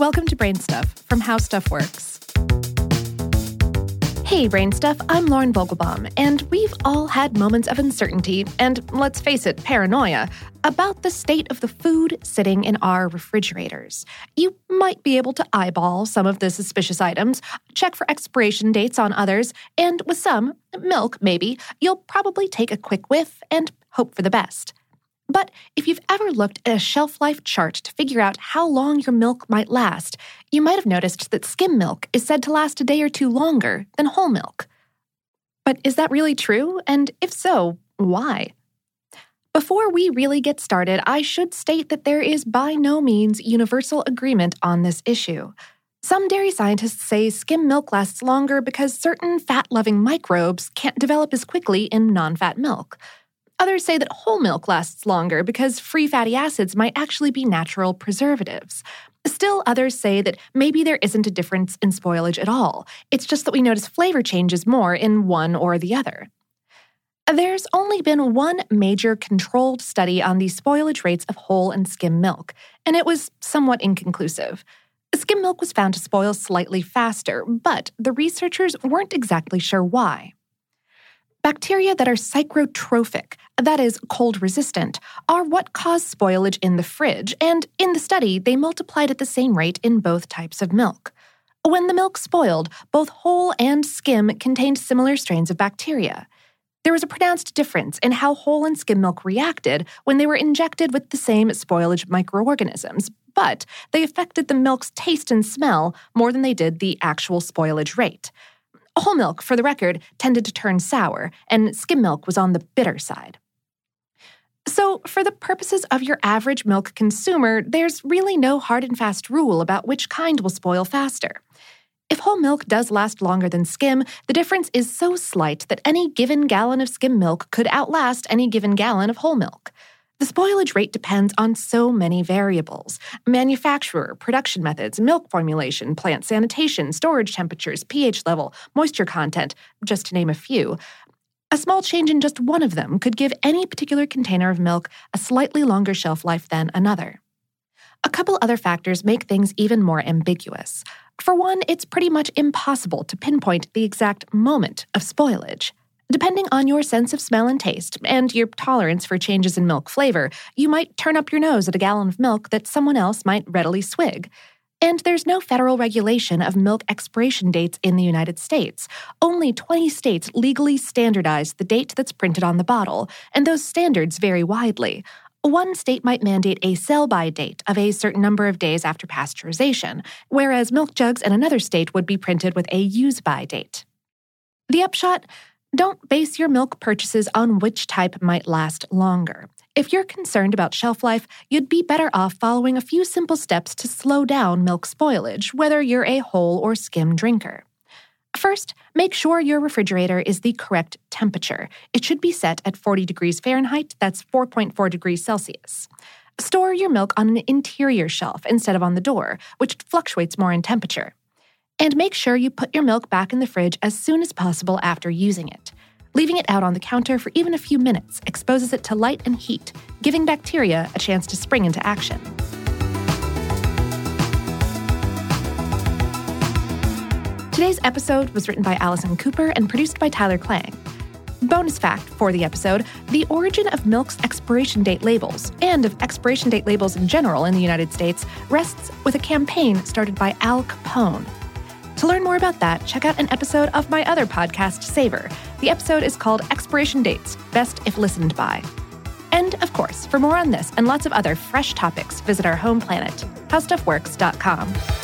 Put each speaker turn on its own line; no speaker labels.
Welcome to Brain Stuff from How Stuff Works. Hey, Brain Stuff, I'm Lauren Vogelbaum, and we've all had moments of uncertainty and, let's face it, paranoia about the state of the food sitting in our refrigerators. You might be able to eyeball some of the suspicious items, check for expiration dates on others, and with some, milk maybe, you'll probably take a quick whiff and hope for the best. But if you've ever looked at a shelf life chart to figure out how long your milk might last, you might have noticed that skim milk is said to last a day or two longer than whole milk. But is that really true? And if so, why? Before we really get started, I should state that there is by no means universal agreement on this issue. Some dairy scientists say skim milk lasts longer because certain fat loving microbes can't develop as quickly in non fat milk. Others say that whole milk lasts longer because free fatty acids might actually be natural preservatives. Still, others say that maybe there isn't a difference in spoilage at all. It's just that we notice flavor changes more in one or the other. There's only been one major controlled study on the spoilage rates of whole and skim milk, and it was somewhat inconclusive. Skim milk was found to spoil slightly faster, but the researchers weren't exactly sure why. Bacteria that are psychrotrophic, that is, cold resistant, are what cause spoilage in the fridge, and in the study, they multiplied at the same rate in both types of milk. When the milk spoiled, both whole and skim contained similar strains of bacteria. There was a pronounced difference in how whole and skim milk reacted when they were injected with the same spoilage microorganisms, but they affected the milk's taste and smell more than they did the actual spoilage rate. Whole milk, for the record, tended to turn sour, and skim milk was on the bitter side. So, for the purposes of your average milk consumer, there's really no hard and fast rule about which kind will spoil faster. If whole milk does last longer than skim, the difference is so slight that any given gallon of skim milk could outlast any given gallon of whole milk. The spoilage rate depends on so many variables manufacturer, production methods, milk formulation, plant sanitation, storage temperatures, pH level, moisture content, just to name a few. A small change in just one of them could give any particular container of milk a slightly longer shelf life than another. A couple other factors make things even more ambiguous. For one, it's pretty much impossible to pinpoint the exact moment of spoilage. Depending on your sense of smell and taste, and your tolerance for changes in milk flavor, you might turn up your nose at a gallon of milk that someone else might readily swig. And there's no federal regulation of milk expiration dates in the United States. Only 20 states legally standardize the date that's printed on the bottle, and those standards vary widely. One state might mandate a sell by date of a certain number of days after pasteurization, whereas milk jugs in another state would be printed with a use by date. The upshot don't base your milk purchases on which type might last longer. If you're concerned about shelf life, you'd be better off following a few simple steps to slow down milk spoilage, whether you're a whole or skim drinker. First, make sure your refrigerator is the correct temperature. It should be set at 40 degrees Fahrenheit, that's 4.4 degrees Celsius. Store your milk on an interior shelf instead of on the door, which fluctuates more in temperature. And make sure you put your milk back in the fridge as soon as possible after using it. Leaving it out on the counter for even a few minutes exposes it to light and heat, giving bacteria a chance to spring into action. Today's episode was written by Allison Cooper and produced by Tyler Klang. Bonus fact for the episode the origin of milk's expiration date labels, and of expiration date labels in general in the United States, rests with a campaign started by Al Capone to learn more about that, check out an episode of my other podcast, Savor. The episode is called Expiration Dates Best If Listened By. And of course, for more on this and lots of other fresh topics, visit our home planet, howstuffworks.com.